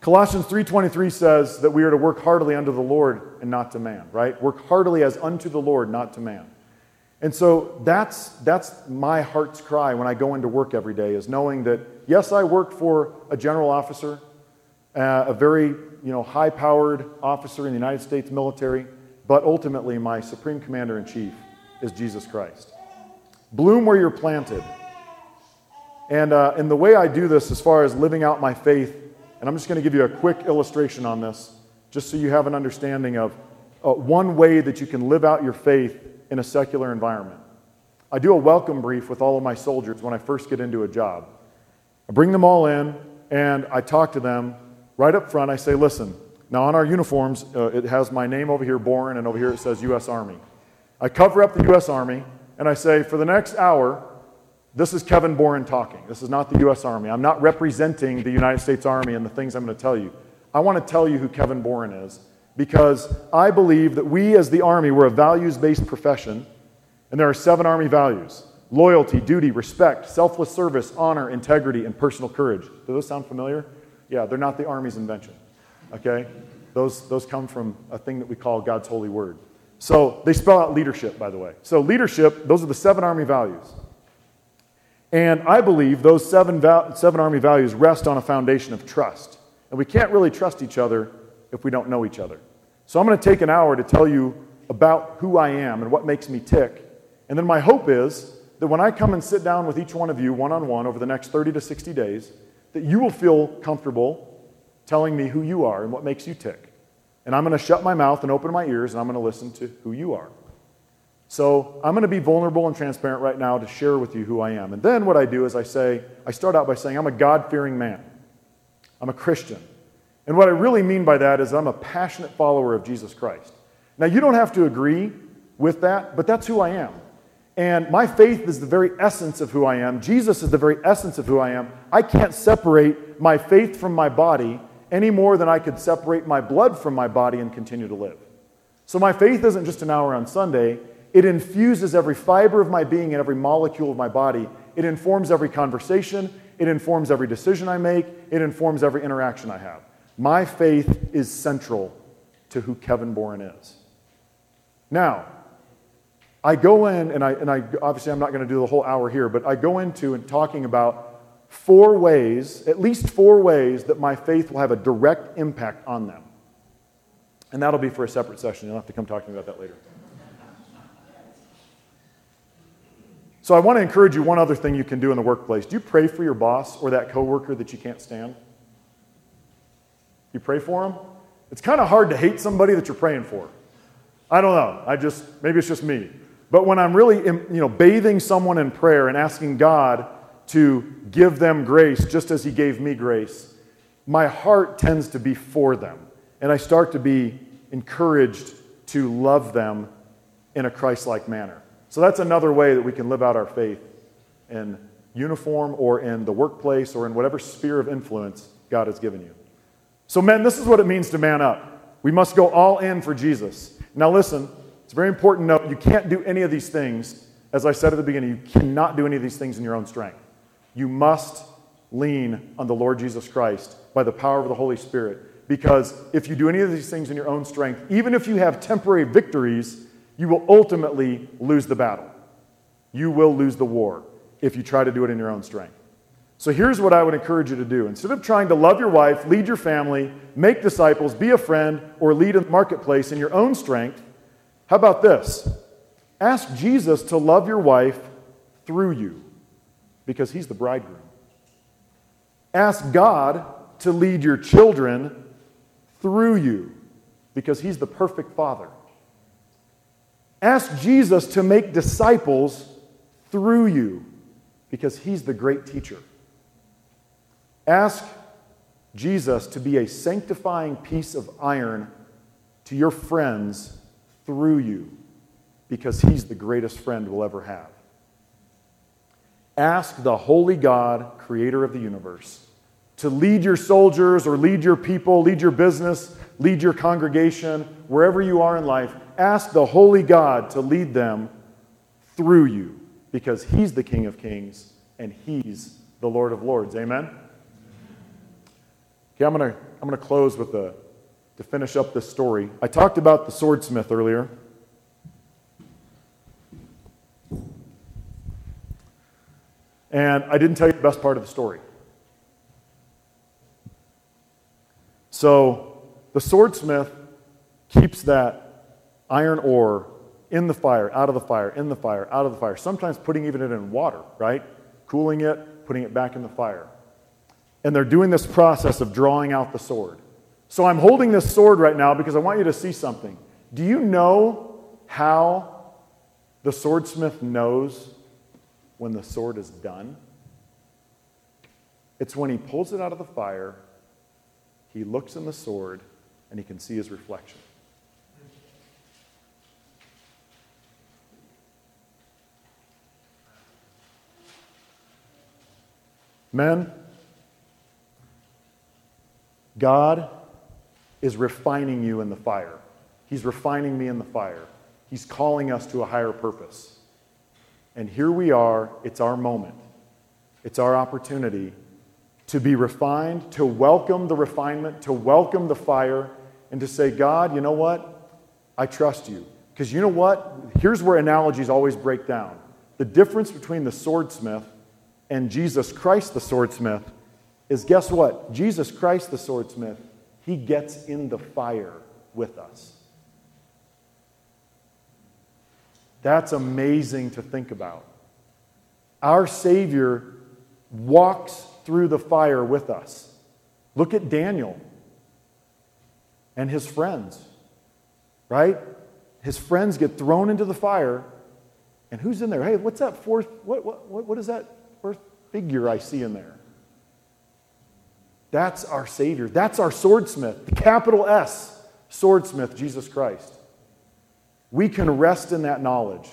Colossians 3:23 says that we are to work heartily unto the Lord and not to man, right? Work heartily as unto the Lord, not to man. And so that's that's my heart's cry when I go into work every day is knowing that yes, I work for a general officer, uh, a very, you know, high-powered officer in the United States military, but ultimately my supreme commander in chief is Jesus Christ. Bloom where you're planted. And, uh, and the way I do this, as far as living out my faith and I'm just going to give you a quick illustration on this, just so you have an understanding of uh, one way that you can live out your faith in a secular environment. I do a welcome brief with all of my soldiers when I first get into a job. I bring them all in and I talk to them right up front. I say, listen, now on our uniforms, uh, it has my name over here, Bouren, and over here it says U.S. Army. I cover up the U.S. Army and I say, for the next hour, this is Kevin Bouren talking. This is not the U.S. Army. I'm not representing the United States Army and the things I'm going to tell you. I want to tell you who Kevin Bouren is because I believe that we, as the Army, we're a values based profession, and there are seven Army values loyalty, duty, respect, selfless service, honor, integrity, and personal courage. Do those sound familiar? Yeah, they're not the Army's invention. Okay? Those, those come from a thing that we call God's holy word. So they spell out leadership, by the way. So, leadership, those are the seven Army values. And I believe those seven, seven Army values rest on a foundation of trust. And we can't really trust each other if we don't know each other. So I'm going to take an hour to tell you about who I am and what makes me tick. And then my hope is that when I come and sit down with each one of you one on one over the next 30 to 60 days, that you will feel comfortable telling me who you are and what makes you tick. And I'm going to shut my mouth and open my ears and I'm going to listen to who you are. So I'm going to be vulnerable and transparent right now to share with you who I am. And then what I do is I say, I start out by saying, I'm a God fearing man, I'm a Christian. And what I really mean by that is I'm a passionate follower of Jesus Christ. Now, you don't have to agree with that, but that's who I am. And my faith is the very essence of who I am. Jesus is the very essence of who I am. I can't separate my faith from my body any more than I could separate my blood from my body and continue to live. So my faith isn't just an hour on Sunday, it infuses every fiber of my being and every molecule of my body. It informs every conversation, it informs every decision I make, it informs every interaction I have. My faith is central to who Kevin Bouren is. Now, I go in, and I, and I obviously I'm not going to do the whole hour here, but I go into and talking about four ways, at least four ways, that my faith will have a direct impact on them. And that'll be for a separate session. You'll have to come talk to me about that later. So I want to encourage you one other thing you can do in the workplace. Do you pray for your boss or that coworker that you can't stand? You pray for them? It's kind of hard to hate somebody that you're praying for. I don't know. I just maybe it's just me. But when I'm really, you know, bathing someone in prayer and asking God to give them grace just as He gave me grace, my heart tends to be for them. And I start to be encouraged to love them in a Christ like manner. So that's another way that we can live out our faith in uniform or in the workplace or in whatever sphere of influence God has given you. So, men, this is what it means to man up. We must go all in for Jesus. Now, listen, it's a very important note. You can't do any of these things. As I said at the beginning, you cannot do any of these things in your own strength. You must lean on the Lord Jesus Christ by the power of the Holy Spirit. Because if you do any of these things in your own strength, even if you have temporary victories, you will ultimately lose the battle. You will lose the war if you try to do it in your own strength. So here's what I would encourage you to do. Instead of trying to love your wife, lead your family, make disciples, be a friend, or lead a marketplace in your own strength, how about this? Ask Jesus to love your wife through you because he's the bridegroom. Ask God to lead your children through you because he's the perfect father. Ask Jesus to make disciples through you because he's the great teacher. Ask Jesus to be a sanctifying piece of iron to your friends through you because he's the greatest friend we'll ever have. Ask the holy God, creator of the universe, to lead your soldiers or lead your people, lead your business, lead your congregation, wherever you are in life. Ask the holy God to lead them through you because he's the King of Kings and he's the Lord of Lords. Amen? Okay, I'm going to I'm going to close with a to finish up this story. I talked about the swordsmith earlier. And I didn't tell you the best part of the story. So the swordsmith keeps that iron ore in the fire, out of the fire, in the fire, out of the fire, sometimes putting even it in water, right? Cooling it, putting it back in the fire. And they're doing this process of drawing out the sword. So I'm holding this sword right now because I want you to see something. Do you know how the swordsmith knows when the sword is done? It's when he pulls it out of the fire, he looks in the sword, and he can see his reflection. Men, God is refining you in the fire. He's refining me in the fire. He's calling us to a higher purpose. And here we are. It's our moment. It's our opportunity to be refined, to welcome the refinement, to welcome the fire, and to say, God, you know what? I trust you. Because you know what? Here's where analogies always break down. The difference between the swordsmith and Jesus Christ, the swordsmith, is guess what? Jesus Christ, the swordsmith, he gets in the fire with us. That's amazing to think about. Our Savior walks through the fire with us. Look at Daniel and his friends, right? His friends get thrown into the fire, and who's in there? Hey, what's that fourth? What, what, what is that fourth figure I see in there? That's our Savior. That's our swordsmith, the capital S, swordsmith, Jesus Christ. We can rest in that knowledge,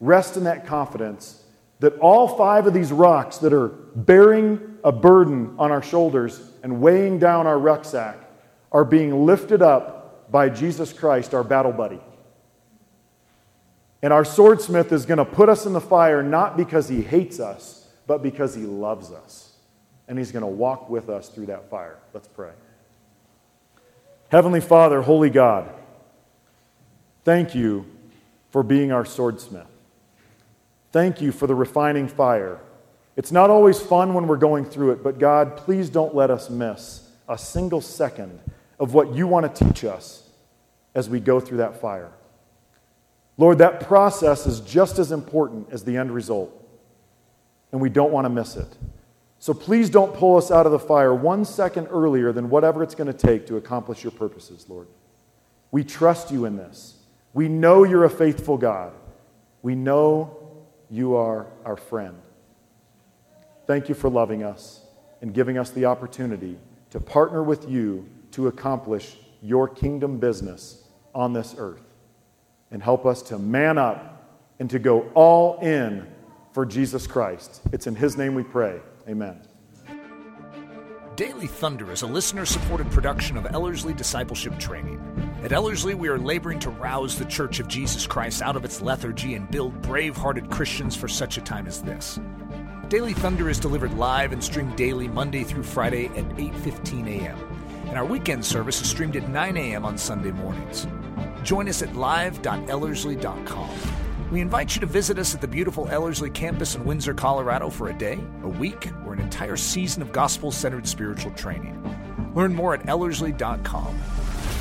rest in that confidence that all five of these rocks that are bearing a burden on our shoulders and weighing down our rucksack are being lifted up by Jesus Christ, our battle buddy. And our swordsmith is going to put us in the fire not because he hates us, but because he loves us. And he's going to walk with us through that fire. Let's pray. Heavenly Father, Holy God, thank you for being our swordsmith. Thank you for the refining fire. It's not always fun when we're going through it, but God, please don't let us miss a single second of what you want to teach us as we go through that fire. Lord, that process is just as important as the end result, and we don't want to miss it. So please don't pull us out of the fire one second earlier than whatever it's going to take to accomplish your purposes, Lord. We trust you in this. We know you're a faithful God. We know you are our friend. Thank you for loving us and giving us the opportunity to partner with you to accomplish your kingdom business on this earth. And help us to man up and to go all in for Jesus Christ. It's in His name we pray. Amen. Daily Thunder is a listener supported production of Ellerslie Discipleship Training. At Ellerslie, we are laboring to rouse the Church of Jesus Christ out of its lethargy and build brave hearted Christians for such a time as this. Daily Thunder is delivered live and streamed daily Monday through Friday at 8:15 a.m. And our weekend service is streamed at 9 a.m. on Sunday mornings. Join us at live.ellerslie.com. We invite you to visit us at the beautiful Ellerslie campus in Windsor, Colorado for a day, a week, or an entire season of gospel centered spiritual training. Learn more at ellerslie.com.